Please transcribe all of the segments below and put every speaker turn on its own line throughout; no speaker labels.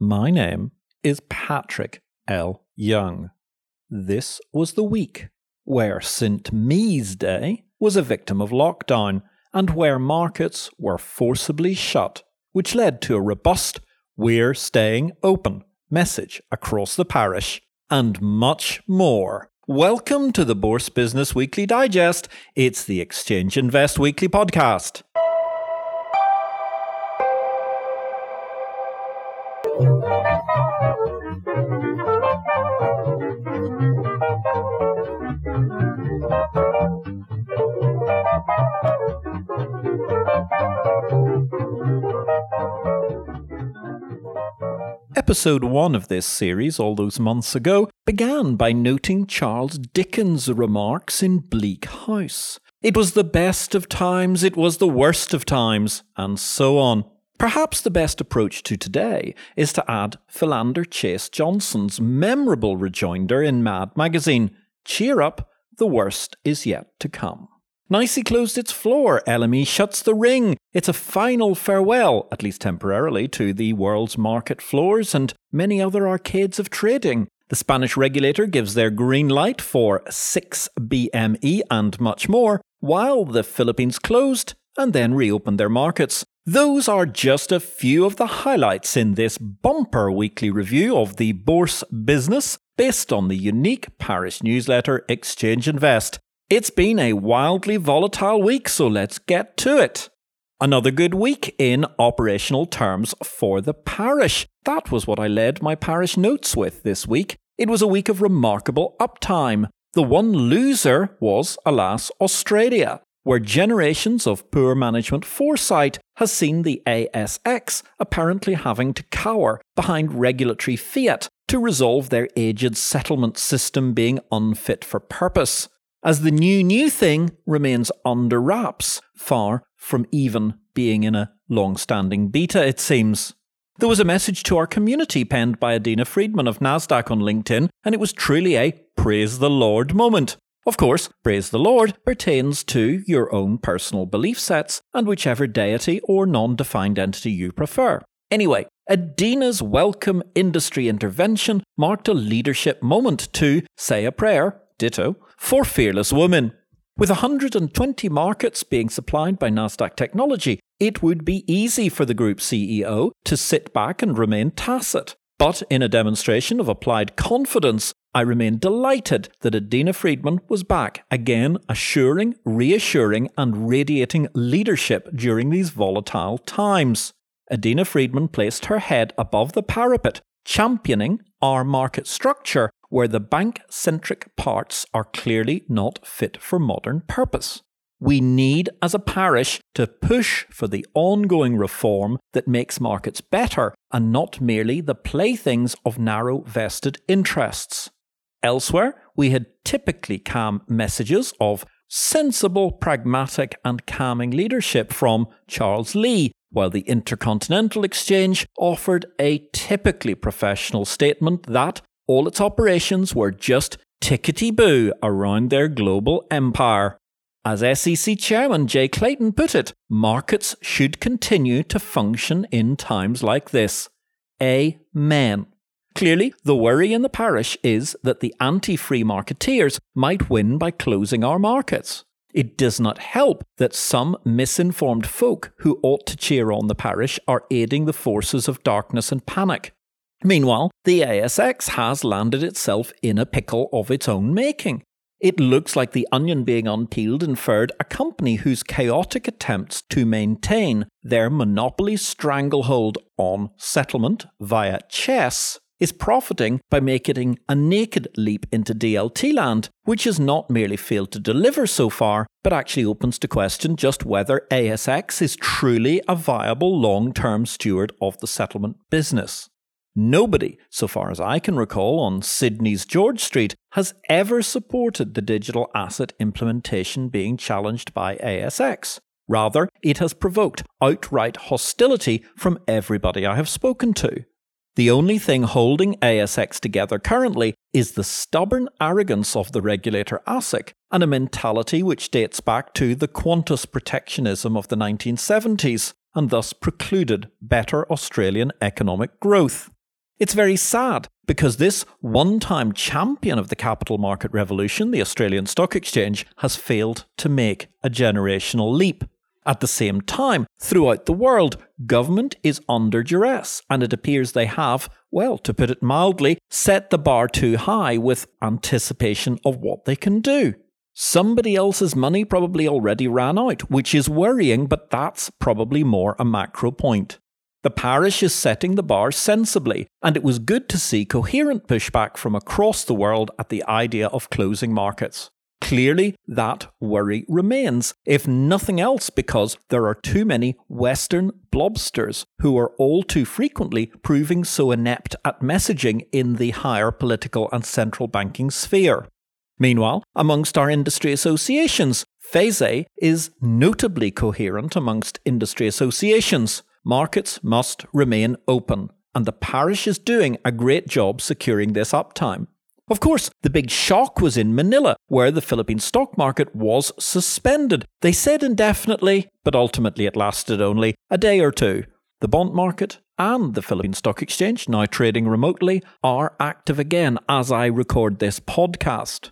My name is Patrick L. Young. This was the week where St. Me's Day was a victim of lockdown and where markets were forcibly shut, which led to a robust We're Staying Open message across the parish and much more. Welcome to the Bourse Business Weekly Digest. It's the Exchange Invest Weekly podcast. Episode 1 of this series, all those months ago, began by noting Charles Dickens' remarks in Bleak House. It was the best of times, it was the worst of times, and so on. Perhaps the best approach to today is to add Philander Chase Johnson's memorable rejoinder in Mad Magazine Cheer up, the worst is yet to come. NYSE closed its floor, LME shuts the ring. It's a final farewell, at least temporarily, to the world's market floors and many other arcades of trading. The Spanish regulator gives their green light for SIX BME and much more, while the Philippines closed and then reopened their markets. Those are just a few of the highlights in this bumper weekly review of the Bourse business based on the unique Paris newsletter Exchange Invest. It's been a wildly volatile week, so let's get to it. Another good week in operational terms for the parish. That was what I led my parish notes with this week. It was a week of remarkable uptime. The one loser was, alas, Australia where generations of poor management foresight has seen the ASX apparently having to cower behind regulatory fiat to resolve their aged settlement system being unfit for purpose. As the new new thing remains under wraps, far from even being in a long standing beta, it seems. There was a message to our community penned by Adena Friedman of NASDAQ on LinkedIn, and it was truly a praise the Lord moment. Of course, praise the Lord pertains to your own personal belief sets and whichever deity or non defined entity you prefer. Anyway, Adena's welcome industry intervention marked a leadership moment to say a prayer, ditto, for fearless women. With 120 markets being supplied by Nasdaq Technology, it would be easy for the group CEO to sit back and remain tacit. But in a demonstration of applied confidence, I remain delighted that Adena Friedman was back, again assuring, reassuring, and radiating leadership during these volatile times. Adena Friedman placed her head above the parapet, championing our market structure where the bank centric parts are clearly not fit for modern purpose. We need, as a parish, to push for the ongoing reform that makes markets better and not merely the playthings of narrow vested interests. Elsewhere, we had typically calm messages of sensible, pragmatic, and calming leadership from Charles Li, while the Intercontinental Exchange offered a typically professional statement that all its operations were just tickety boo around their global empire. As SEC Chairman Jay Clayton put it, markets should continue to function in times like this. Amen. Clearly, the worry in the parish is that the anti free marketeers might win by closing our markets. It does not help that some misinformed folk who ought to cheer on the parish are aiding the forces of darkness and panic. Meanwhile, the ASX has landed itself in a pickle of its own making. It looks like the onion being unpeeled inferred a company whose chaotic attempts to maintain their monopoly stranglehold on settlement via CHESS is profiting by making a naked leap into DLT land, which has not merely failed to deliver so far, but actually opens to question just whether ASX is truly a viable long term steward of the settlement business. Nobody, so far as I can recall, on Sydney's George Street has ever supported the digital asset implementation being challenged by ASX. Rather, it has provoked outright hostility from everybody I have spoken to. The only thing holding ASX together currently is the stubborn arrogance of the regulator ASIC and a mentality which dates back to the Qantas protectionism of the 1970s and thus precluded better Australian economic growth. It's very sad because this one time champion of the capital market revolution, the Australian Stock Exchange, has failed to make a generational leap. At the same time, throughout the world, government is under duress, and it appears they have, well, to put it mildly, set the bar too high with anticipation of what they can do. Somebody else's money probably already ran out, which is worrying, but that's probably more a macro point. The parish is setting the bar sensibly, and it was good to see coherent pushback from across the world at the idea of closing markets. Clearly, that worry remains, if nothing else because there are too many Western blobsters who are all too frequently proving so inept at messaging in the higher political and central banking sphere. Meanwhile, amongst our industry associations, FESE is notably coherent amongst industry associations. Markets must remain open, and the parish is doing a great job securing this uptime. Of course, the big shock was in Manila, where the Philippine stock market was suspended. They said indefinitely, but ultimately it lasted only a day or two. The bond market and the Philippine Stock Exchange, now trading remotely, are active again as I record this podcast.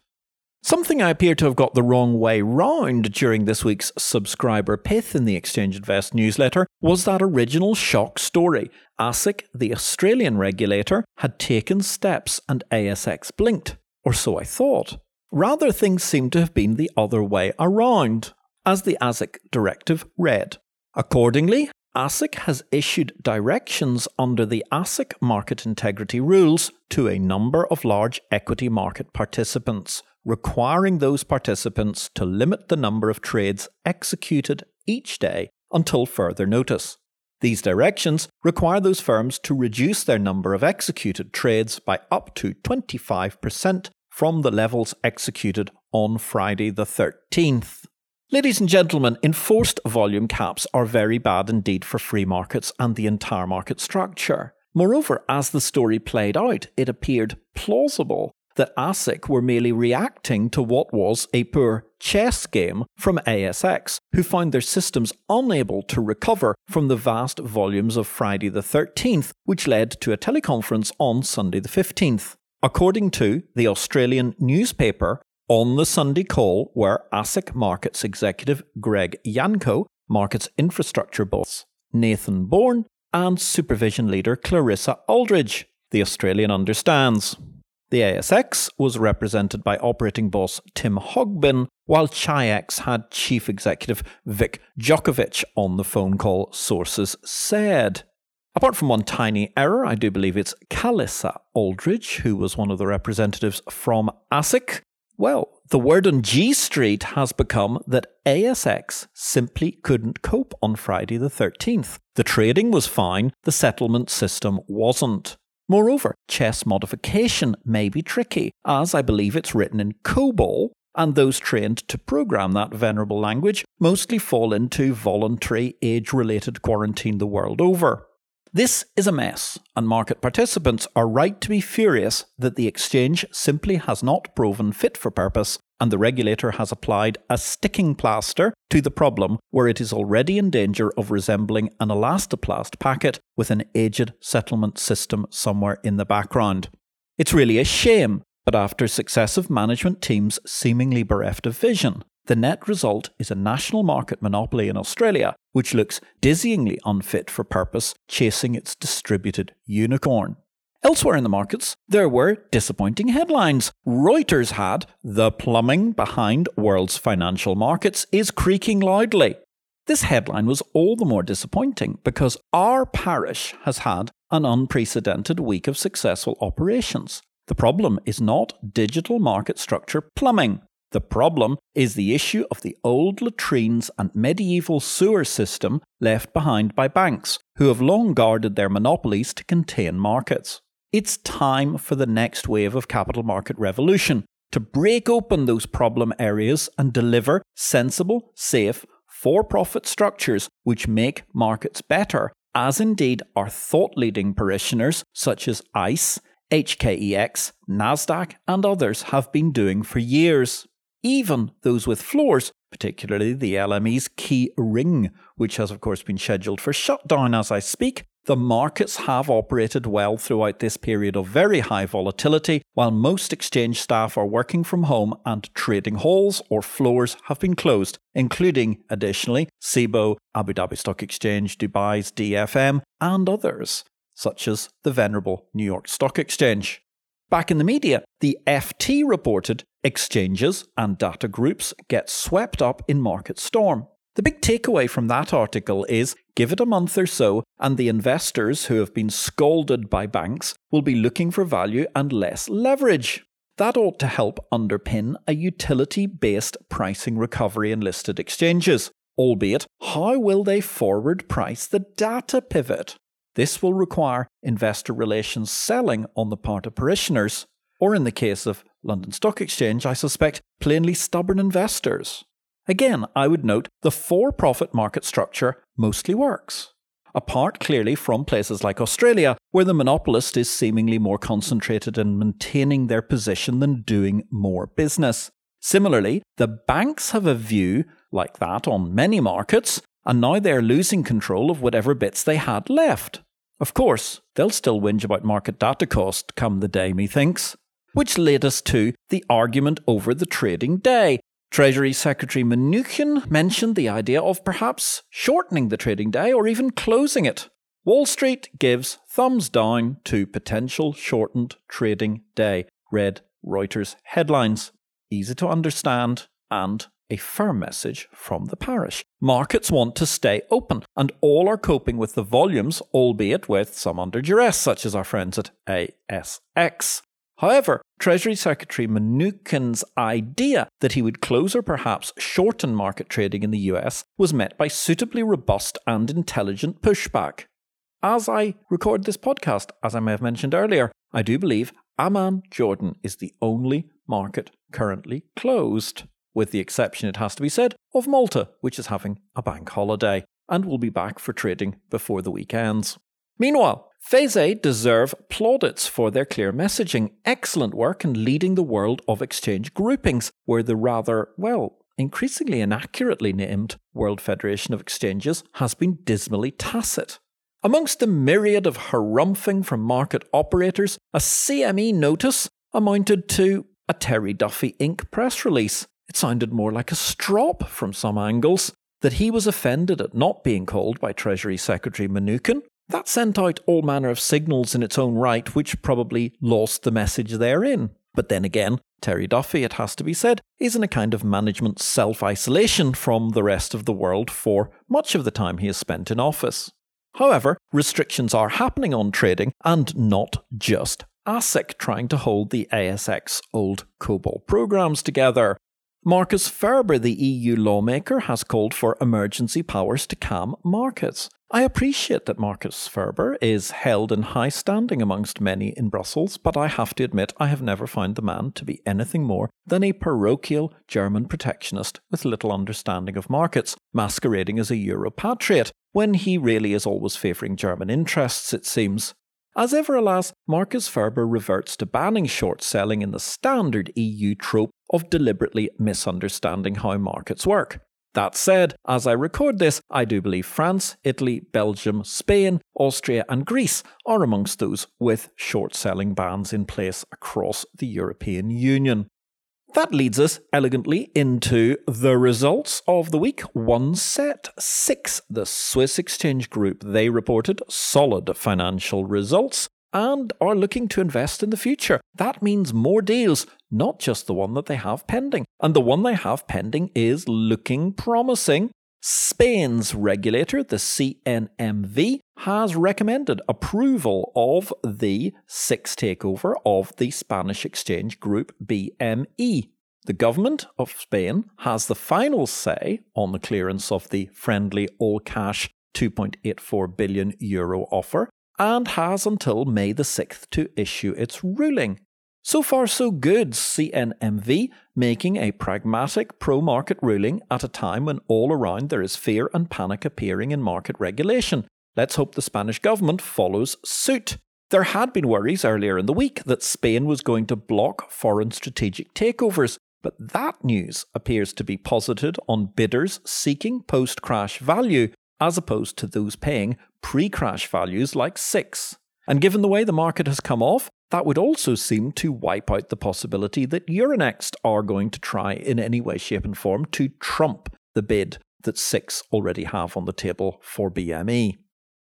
Something I appear to have got the wrong way round during this week's subscriber pith in the Exchange Invest newsletter was that original shock story. ASIC, the Australian regulator, had taken steps and ASX blinked, or so I thought. Rather, things seem to have been the other way around, as the ASIC directive read. Accordingly, ASIC has issued directions under the ASIC market integrity rules to a number of large equity market participants requiring those participants to limit the number of trades executed each day until further notice. These directions require those firms to reduce their number of executed trades by up to 25% from the levels executed on Friday the 13th. Ladies and gentlemen, enforced volume caps are very bad indeed for free markets and the entire market structure. Moreover, as the story played out, it appeared plausible that ASIC were merely reacting to what was a poor chess game from ASX, who found their systems unable to recover from the vast volumes of Friday the 13th, which led to a teleconference on Sunday the 15th. According to the Australian newspaper, on the Sunday call were ASIC Markets executive Greg Yanco, Markets infrastructure boss Nathan Bourne, and supervision leader Clarissa Aldridge. The Australian understands. The ASX was represented by operating boss Tim Hogben, while Chi-X had chief executive Vic Jokovic on the phone call, sources said. Apart from one tiny error, I do believe it's Calissa Aldridge, who was one of the representatives from ASIC. Well, the word on G Street has become that ASX simply couldn't cope on Friday the 13th. The trading was fine, the settlement system wasn't. Moreover, CHESS modification may be tricky, as I believe it's written in COBOL, and those trained to program that venerable language mostly fall into voluntary age related quarantine the world over. This is a mess, and market participants are right to be furious that the exchange simply has not proven fit for purpose and the regulator has applied a sticking plaster to the problem where it is already in danger of resembling an elastoplast packet with an aged settlement system somewhere in the background. It's really a shame, but after successive management teams seemingly bereft of vision, the net result is a national market monopoly in Australia, which looks dizzyingly unfit for purpose, chasing its distributed unicorn. Elsewhere in the markets, there were disappointing headlines. Reuters had The plumbing behind world's financial markets is creaking loudly. This headline was all the more disappointing because our parish has had an unprecedented week of successful operations. The problem is not digital market structure plumbing. The problem is the issue of the old latrines and medieval sewer system left behind by banks, who have long guarded their monopolies to contain markets. It's time for the next wave of capital market revolution to break open those problem areas and deliver sensible, safe, for profit structures which make markets better, as indeed our thought leading parishioners such as ICE, HKEX, NASDAQ, and others have been doing for years. Even those with floors, particularly the LME's key ring, which has of course been scheduled for shutdown as I speak, the markets have operated well throughout this period of very high volatility, while most exchange staff are working from home and trading halls or floors have been closed, including, additionally, Cboe, Abu Dhabi Stock Exchange, Dubai's DFM, and others, such as the venerable New York Stock Exchange. Back in the media, the FT reported exchanges and data groups get swept up in market storm. The big takeaway from that article is give it a month or so, and the investors who have been scolded by banks will be looking for value and less leverage. That ought to help underpin a utility based pricing recovery in listed exchanges. Albeit, how will they forward price the data pivot? This will require investor relations selling on the part of parishioners, or in the case of London Stock Exchange, I suspect, plainly stubborn investors. Again, I would note the for profit market structure mostly works. Apart clearly from places like Australia, where the monopolist is seemingly more concentrated in maintaining their position than doing more business. Similarly, the banks have a view like that on many markets, and now they're losing control of whatever bits they had left. Of course, they'll still whinge about market data cost come the day, methinks. Which led us to the argument over the trading day, Treasury Secretary Mnuchin mentioned the idea of perhaps shortening the trading day or even closing it. Wall Street gives thumbs down to potential shortened trading day, read Reuters headlines. Easy to understand and a firm message from the parish. Markets want to stay open, and all are coping with the volumes, albeit with some under duress, such as our friends at ASX. However, Treasury Secretary Mnuchin's idea that he would close or perhaps shorten market trading in the US was met by suitably robust and intelligent pushback. As I record this podcast, as I may have mentioned earlier, I do believe Amman, Jordan is the only market currently closed, with the exception, it has to be said, of Malta, which is having a bank holiday and will be back for trading before the weekends. Meanwhile, FESE deserve plaudits for their clear messaging, excellent work in leading the world of exchange groupings, where the rather, well, increasingly inaccurately named World Federation of Exchanges has been dismally tacit. Amongst the myriad of harumphing from market operators, a CME notice amounted to a Terry Duffy Inc. press release. It sounded more like a strop from some angles. That he was offended at not being called by Treasury Secretary Mnuchin that sent out all manner of signals in its own right, which probably lost the message therein. But then again, Terry Duffy, it has to be said, is in a kind of management self isolation from the rest of the world for much of the time he has spent in office. However, restrictions are happening on trading, and not just ASIC trying to hold the ASX old COBOL programs together. Markus Ferber, the EU lawmaker, has called for emergency powers to calm markets. I appreciate that Markus Ferber is held in high standing amongst many in Brussels, but I have to admit I have never found the man to be anything more than a parochial German protectionist with little understanding of markets, masquerading as a Europatriot, when he really is always favouring German interests, it seems. As ever, alas, Markus Ferber reverts to banning short selling in the standard EU trope of deliberately misunderstanding how markets work. That said, as I record this, I do believe France, Italy, Belgium, Spain, Austria, and Greece are amongst those with short selling bans in place across the European Union. That leads us elegantly into the results of the week. One set six. The Swiss Exchange Group, they reported solid financial results and are looking to invest in the future. That means more deals, not just the one that they have pending. And the one they have pending is looking promising. Spain's regulator, the CNMV, has recommended approval of the SIX takeover of the Spanish exchange group BME. The government of Spain has the final say on the clearance of the friendly all cash 2.84 billion euro offer and has until May the 6th to issue its ruling. So far, so good, CNMV making a pragmatic pro market ruling at a time when all around there is fear and panic appearing in market regulation. Let's hope the Spanish government follows suit. There had been worries earlier in the week that Spain was going to block foreign strategic takeovers, but that news appears to be posited on bidders seeking post crash value, as opposed to those paying pre crash values like SIX. And given the way the market has come off, that would also seem to wipe out the possibility that Euronext are going to try in any way, shape, and form to trump the bid that SIX already have on the table for BME.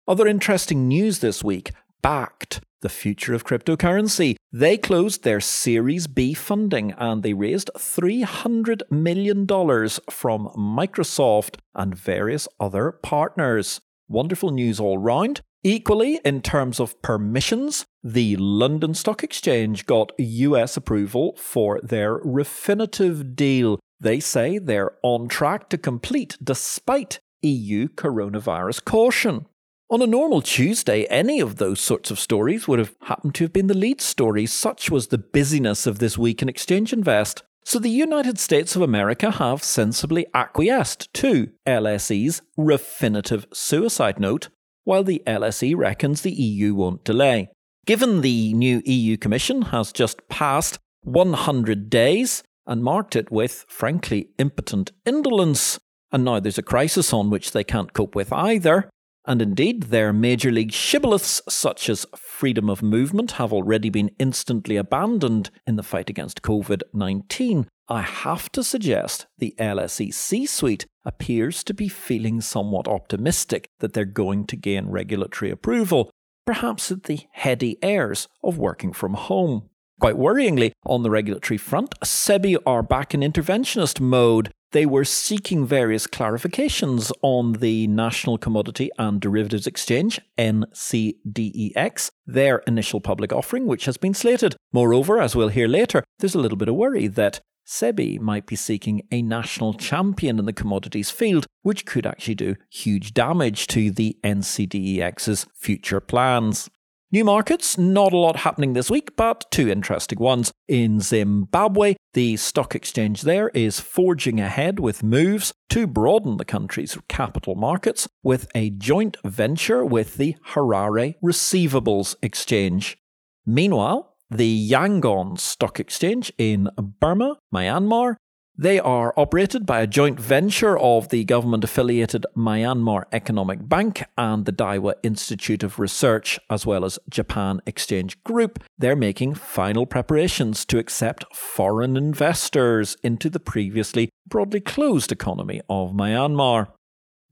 Other interesting news this week backed the future of cryptocurrency. They closed their Series B funding and they raised $300 million from Microsoft and various other partners. Wonderful news all round. Equally, in terms of permissions, the London Stock Exchange got US approval for their Refinitiv deal. They say they're on track to complete despite EU coronavirus caution. On a normal Tuesday, any of those sorts of stories would have happened to have been the lead story. Such was the busyness of this week in Exchange Invest. So the United States of America have sensibly acquiesced to LSE's Refinitiv suicide note while the LSE reckons the EU won't delay. Given the new EU Commission has just passed 100 days and marked it with, frankly, impotent indolence, and now there's a crisis on which they can't cope with either, and indeed their major league shibboleths such as freedom of movement have already been instantly abandoned in the fight against COVID 19, I have to suggest the LSE C suite appears to be feeling somewhat optimistic that they're going to gain regulatory approval, perhaps at the heady airs of working from home. Quite worryingly, on the regulatory front, SEBI are back in interventionist mode. They were seeking various clarifications on the National Commodity and Derivatives Exchange, NCDEX, their initial public offering, which has been slated. Moreover, as we'll hear later, there's a little bit of worry that SEBI might be seeking a national champion in the commodities field, which could actually do huge damage to the NCDEX's future plans. New markets, not a lot happening this week, but two interesting ones. In Zimbabwe, the stock exchange there is forging ahead with moves to broaden the country's capital markets with a joint venture with the Harare Receivables Exchange. Meanwhile, the Yangon Stock Exchange in Burma, Myanmar. They are operated by a joint venture of the government affiliated Myanmar Economic Bank and the Daiwa Institute of Research, as well as Japan Exchange Group. They're making final preparations to accept foreign investors into the previously broadly closed economy of Myanmar.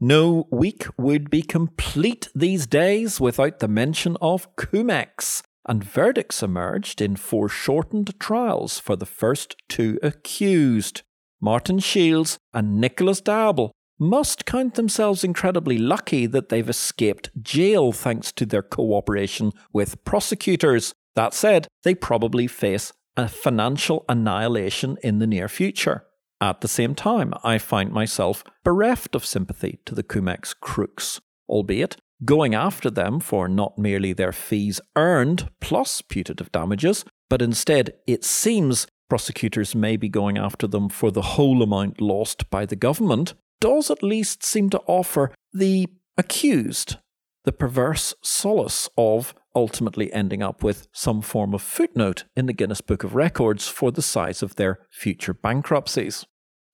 No week would be complete these days without the mention of Cum-Ex, and verdicts emerged in foreshortened trials for the first two accused. Martin Shields and Nicholas Diable must count themselves incredibly lucky that they've escaped jail thanks to their cooperation with prosecutors. That said, they probably face a financial annihilation in the near future. At the same time, I find myself bereft of sympathy to the Cum-Ex crooks, albeit going after them for not merely their fees earned plus putative damages, but instead, it seems prosecutors may be going after them for the whole amount lost by the government, does at least seem to offer the accused the perverse solace of ultimately ending up with some form of footnote in the Guinness Book of Records for the size of their future bankruptcies.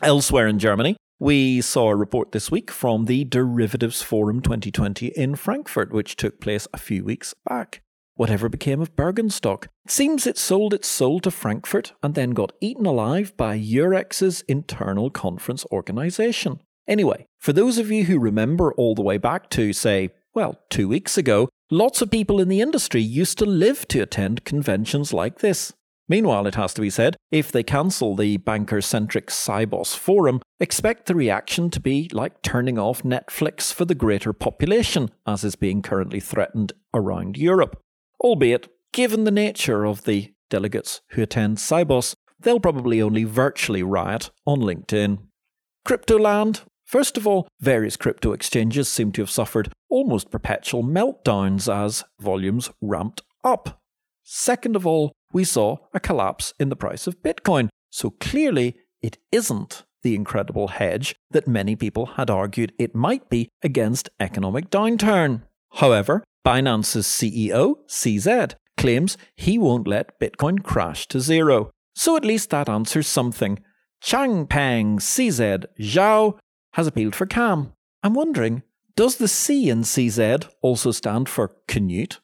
Elsewhere in Germany, we saw a report this week from the Derivatives Forum 2020 in Frankfurt, which took place a few weeks back. Whatever became of Bürgenstock? It seems it sold its soul to Frankfurt and then got eaten alive by Eurex's internal conference organisation. Anyway, for those of you who remember all the way back to, say, well, two weeks ago, lots of people in the industry used to live to attend conventions like this. Meanwhile, it has to be said, if they cancel the banker centric Sibos forum, expect the reaction to be like turning off Netflix for the greater population, as is being currently threatened around Europe. Albeit, given the nature of the delegates who attend Sibos, they'll probably only virtually riot on LinkedIn. Cryptoland. First of all, various crypto exchanges seem to have suffered almost perpetual meltdowns as volumes ramped up. Second of all, we saw a collapse in the price of Bitcoin. So clearly, it isn't the incredible hedge that many people had argued it might be against economic downturn. However, Binance's CEO, CZ, claims he won't let Bitcoin crash to zero. So at least that answers something. Changpeng CZ Zhao has appealed for calm. I'm wondering, Does the C in CZ also stand for Canute?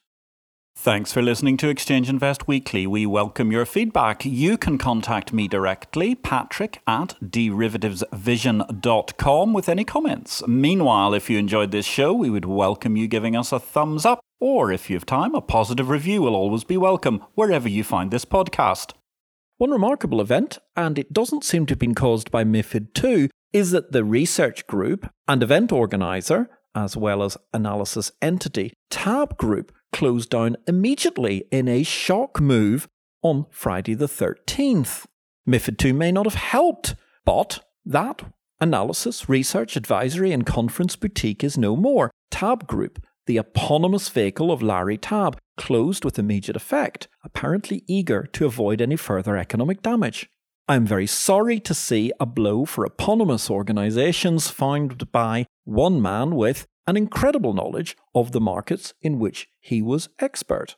Thanks for listening to Exchange Invest Weekly. We welcome your feedback. You can contact me directly, patrick at derivativesvision.com, with any comments. Meanwhile, if you enjoyed this show, we would welcome you giving us a thumbs up, or if you have time, a positive review will always be welcome wherever you find this podcast.
One remarkable event, and it doesn't seem to have been caused by MIFID II, is that the research group and event organiser, as well as analysis entity, TABB Group, closed down immediately in a shock move on Friday the 13th. MIFID II may not have helped, but that analysis, research, advisory, and conference boutique is no more. TABB Group, the eponymous vehicle of Larry Tabb, closed with immediate effect, apparently eager to avoid any further economic damage. I am very sorry to see a blow for eponymous organisations founded by one man with an incredible knowledge of the markets in which he was expert.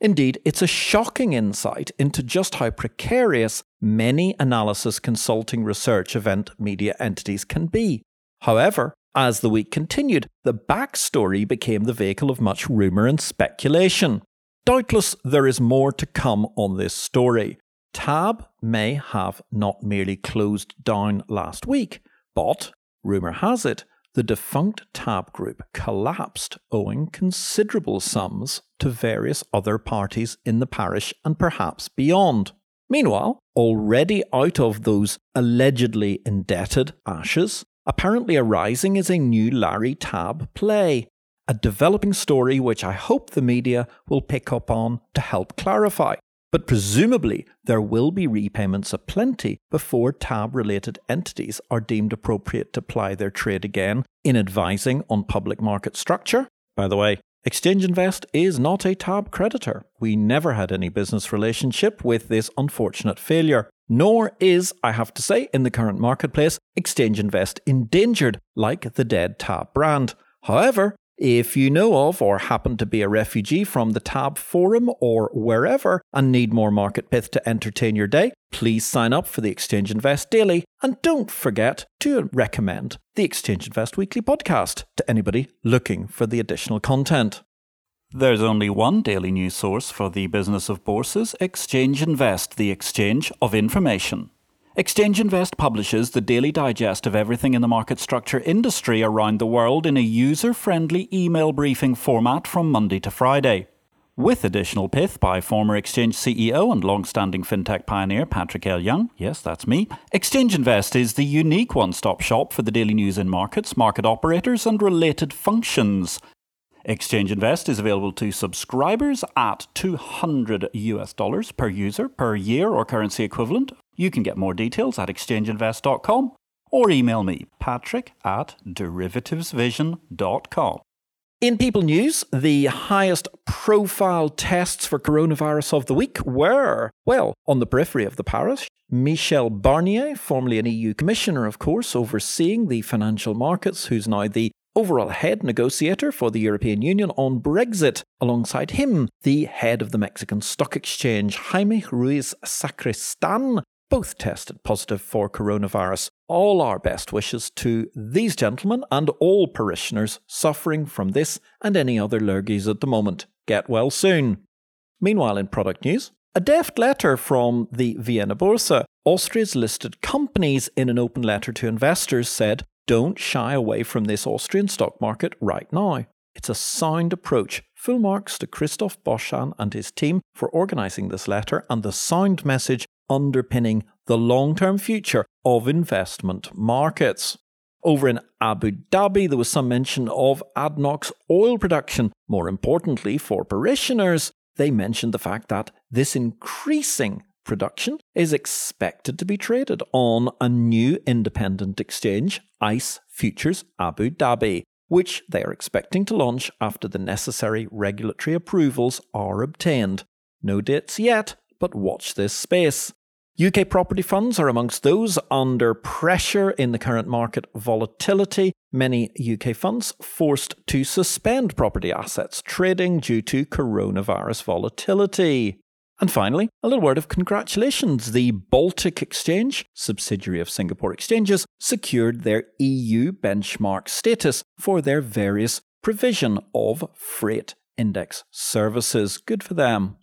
Indeed, it's a shocking insight into just how precarious many analysis consulting research event media entities can be. However, as the week continued, the backstory became the vehicle of much rumour and speculation. Doubtless, there is more to come on this story. TABB may have not merely closed down last week, but, rumour has it, the defunct TABB Group collapsed owing considerable sums to various other parties in the parish and perhaps beyond. Meanwhile, already out of those allegedly indebted ashes, apparently arising is a new Larry Tabb play, a developing story which I hope the media will pick up on to help clarify. But presumably, there will be repayments aplenty before TABB related entities are deemed appropriate to ply their trade again in advising on public market structure. By the way, Exchange Invest is not a TABB creditor. We never had any business relationship with this unfortunate failure. Nor is, I have to say, in the current marketplace, Exchange Invest endangered like the dead TABB brand. However, if you know of or happen to be a refugee from the TABB forum or wherever and need more market pith to entertain your day, please sign up for the Exchange Invest Daily and don't forget to recommend the Exchange Invest Weekly podcast to anybody looking for the additional content.
There's only one daily news source for the business of bourses Exchange Invest, the exchange of information. Exchange Invest publishes the daily digest of everything in the market structure industry around the world in a user friendly email briefing format from Monday to Friday. With additional pith by former Exchange CEO and long standing fintech pioneer Patrick L. Young, yes, that's me, Exchange Invest is the unique one stop shop for the daily news in markets, market operators, and related functions. Exchange Invest is available to subscribers at 200 US dollars per user per year or currency equivalent you can get more details at exchangeinvest.com or email me, patrick at derivativesvision.com.
In People News, the highest profile tests for coronavirus of the week were, well, on the periphery of the parish, Michel Barnier, formerly an EU commissioner, of course, overseeing the financial markets, who's now the overall head negotiator for the European Union on Brexit. Alongside him, the head of the Mexican Stock Exchange, Jaime Ruiz Sacristan, both tested positive for coronavirus. All our best wishes to these gentlemen and all parishioners suffering from this and any other lurgies at the moment. Get well soon. Meanwhile, in product news, a deft letter from the Vienna Börse, Austria's listed companies, in an open letter to investors said, Don't shy away from this Austrian stock market right now. It's a sound approach. Full marks to Christoph Boschan and his team for organising this letter and the sound message underpinning the long term future of investment markets. Over in Abu Dhabi, there was some mention of ADNOC's oil production. More importantly, for parishioners, they mentioned the fact that this increasing production is expected to be traded on a new independent exchange, ICE Futures Abu Dhabi, which they are expecting to launch after the necessary regulatory approvals are obtained. No dates yet, but watch this space. UK property funds are amongst those under pressure in the current market volatility. Many UK funds forced to suspend property assets trading due to coronavirus volatility. And finally, a little word of congratulations. The Baltic Exchange, subsidiary of Singapore Exchanges, secured their EU benchmark status for their various provision of freight index services. Good for them.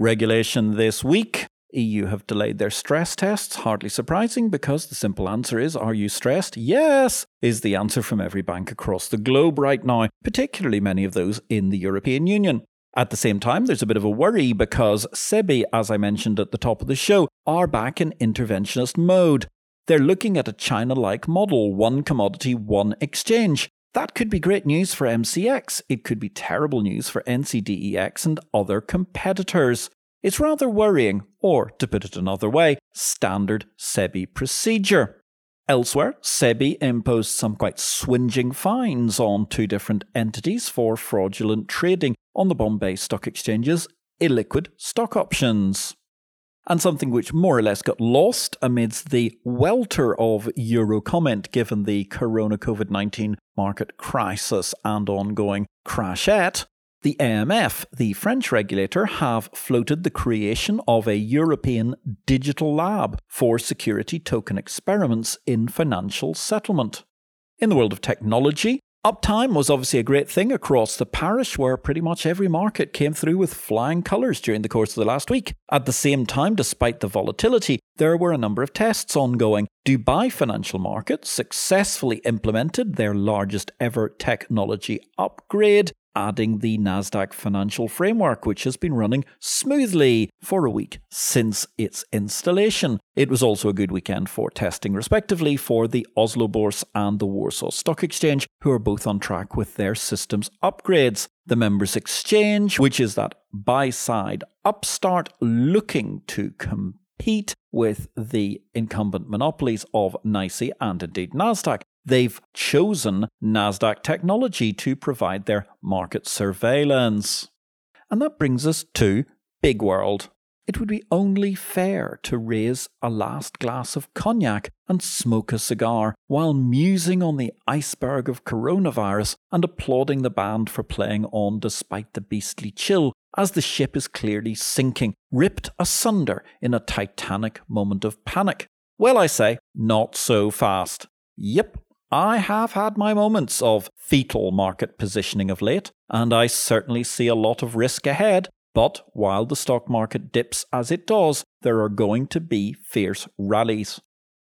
Regulation this week. EU have delayed their stress tests, hardly surprising because the simple answer is Are you stressed? Yes, is the answer from every bank across the globe right now, particularly many of those in the European Union. At the same time, there's a bit of a worry because SEBI, as I mentioned at the top of the show, are back in interventionist mode. They're looking at a China like model, one commodity, one exchange. That could be great news for MCX. It could be terrible news for NCDEX and other competitors. It's rather worrying, or to put it another way, standard SEBI procedure. Elsewhere, SEBI imposed some quite swinging fines on two different entities for fraudulent trading on the Bombay Stock Exchange's illiquid stock options. And something which more or less got lost amidst the welter of Euro comment given the corona COVID 19 market crisis and ongoing crashette the AMF, the French regulator, have floated the creation of a European digital lab for security token experiments in financial settlement. In the world of technology, uptime was obviously a great thing across the parish where pretty much every market came through with flying colours during the course of the last week. At the same time, despite the volatility, there were a number of tests ongoing. Dubai Financial Markets successfully implemented their largest ever technology upgrade adding the NASDAQ financial framework, which has been running smoothly for a week since its installation. It was also a good weekend for testing, respectively, for the Oslo Bourse and the Warsaw Stock Exchange, who are both on track with their systems upgrades. The Members Exchange, which is that buy side upstart looking to compete with the incumbent monopolies of NYSE and indeed NASDAQ, They've chosen NASDAQ technology to provide their market surveillance. And that brings us to Big World. It would be only fair to raise a last glass of cognac and smoke a cigar while musing on the iceberg of coronavirus and applauding the band for playing on despite the beastly chill as the ship is clearly sinking, ripped asunder in a titanic moment of panic. Well, I say, not so fast. Yep, I have had my moments of fetal market positioning of late, and I certainly see a lot of risk ahead. But while the stock market dips as it does, there are going to be fierce rallies.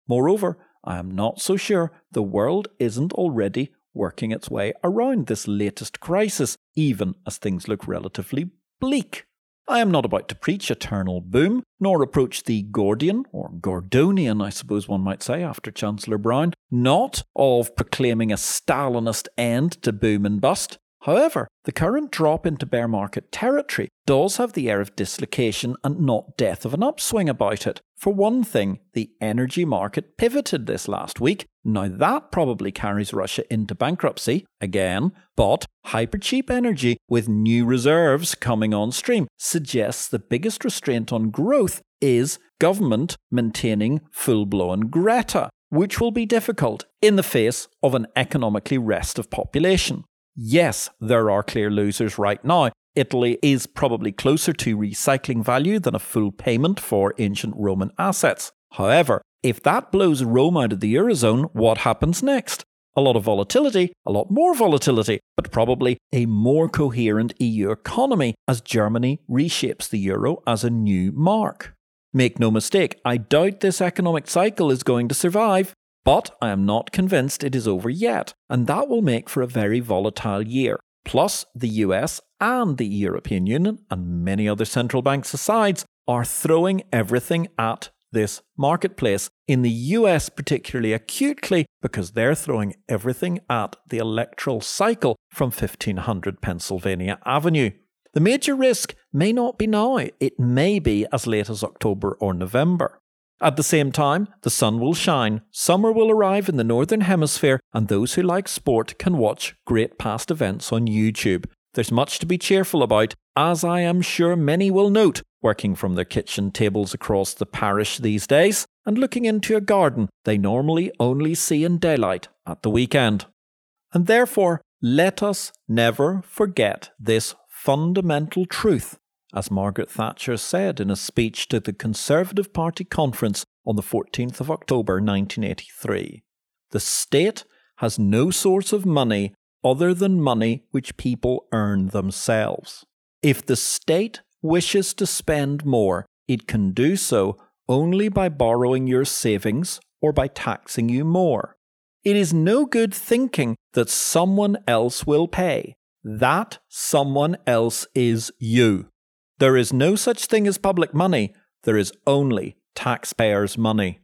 Moreover, I am not so sure the world isn't already working its way around this latest crisis, even as things look relatively bleak. I am not about to preach eternal boom, nor approach the Gordian, or Gordonian, I suppose one might say, after Chancellor Brown, not of proclaiming a Stalinist end to boom and bust, However, the current drop into bear market territory does have the air of dislocation and not death of an upswing about it. For one thing, the energy market pivoted this last week. Now that probably carries Russia into bankruptcy again, but hyper cheap energy with new reserves coming on stream suggests the biggest restraint on growth is government maintaining full blown Greta, which will be difficult in the face of an economically restive population. Yes, there are clear losers right now. Italy is probably closer to recycling value than a full payment for ancient Roman assets. However, if that blows Rome out of the Eurozone, what happens next? A lot of volatility, a lot more volatility, but probably a more coherent EU economy as Germany reshapes the euro as a new mark. Make no mistake, I doubt this economic cycle is going to survive, but I am not convinced it is over yet, and that will make for a very volatile year. Plus, the US and the European Union and many other central banks aside are throwing everything at this marketplace. In the US, particularly acutely, because they're throwing everything at the electoral cycle from 1500 Pennsylvania Avenue. The major risk may not be now, it may be as late as October or November. At the same time, the sun will shine, summer will arrive in the Northern Hemisphere, and those who like sport can watch great past events on YouTube. There's much to be cheerful about, as I am sure many will note, working from their kitchen tables across the parish these days, and looking into a garden they normally only see in daylight at the weekend. And therefore, let us never forget this fundamental truth as Margaret Thatcher said in a speech to the Conservative Party conference on the 14th of October 1983. The state has no source of money other than money which people earn themselves. If the state wishes to spend more, it can do so only by borrowing your savings or by taxing you more. It is no good thinking that someone else will pay. That someone else is you. There is no such thing as public money, there is only taxpayers' money.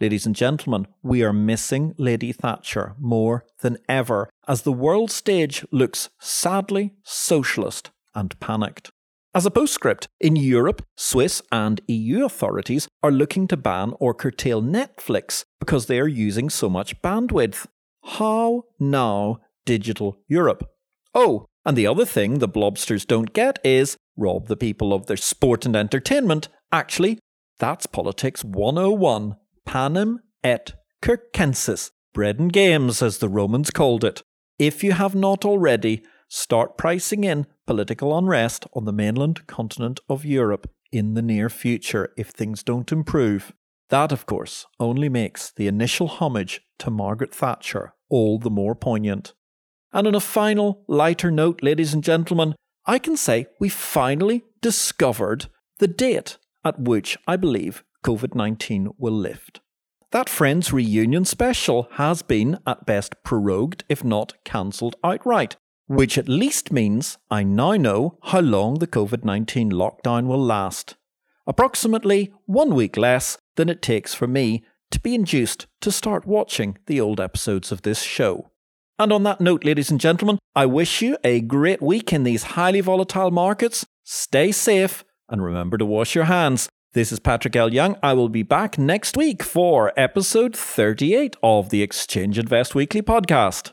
Ladies and gentlemen, we are missing Lady Thatcher more than ever as the world stage looks sadly socialist and panicked. As a postscript, in Europe, Swiss and EU authorities are looking to ban or curtail Netflix because they are using so much bandwidth. How now, Digital Europe? Oh, and the other thing the blobsters don't get is rob the people of their sport and entertainment. Actually, that's politics 101. Panem et circenses. Bread and games, as the Romans called it. If you have not already, start pricing in political unrest on the mainland continent of Europe in the near future if things don't improve. That, of course, only makes the initial homage to Margaret Thatcher all the more poignant. And on a final, lighter note, ladies and gentlemen, I can say we finally discovered the date at which I believe COVID 19 will lift. That Friends reunion special has been, at best, prorogued, if not cancelled outright, which at least means I now know how long the COVID 19 lockdown will last. Approximately one week less than it takes for me to be induced to start watching the old episodes of this show. And on that note, ladies and gentlemen, I wish you a great week in these highly volatile markets. Stay safe and remember to wash your hands. This is Patrick L. Young. I will be back next week for episode 38 of the Exchange Invest Weekly podcast.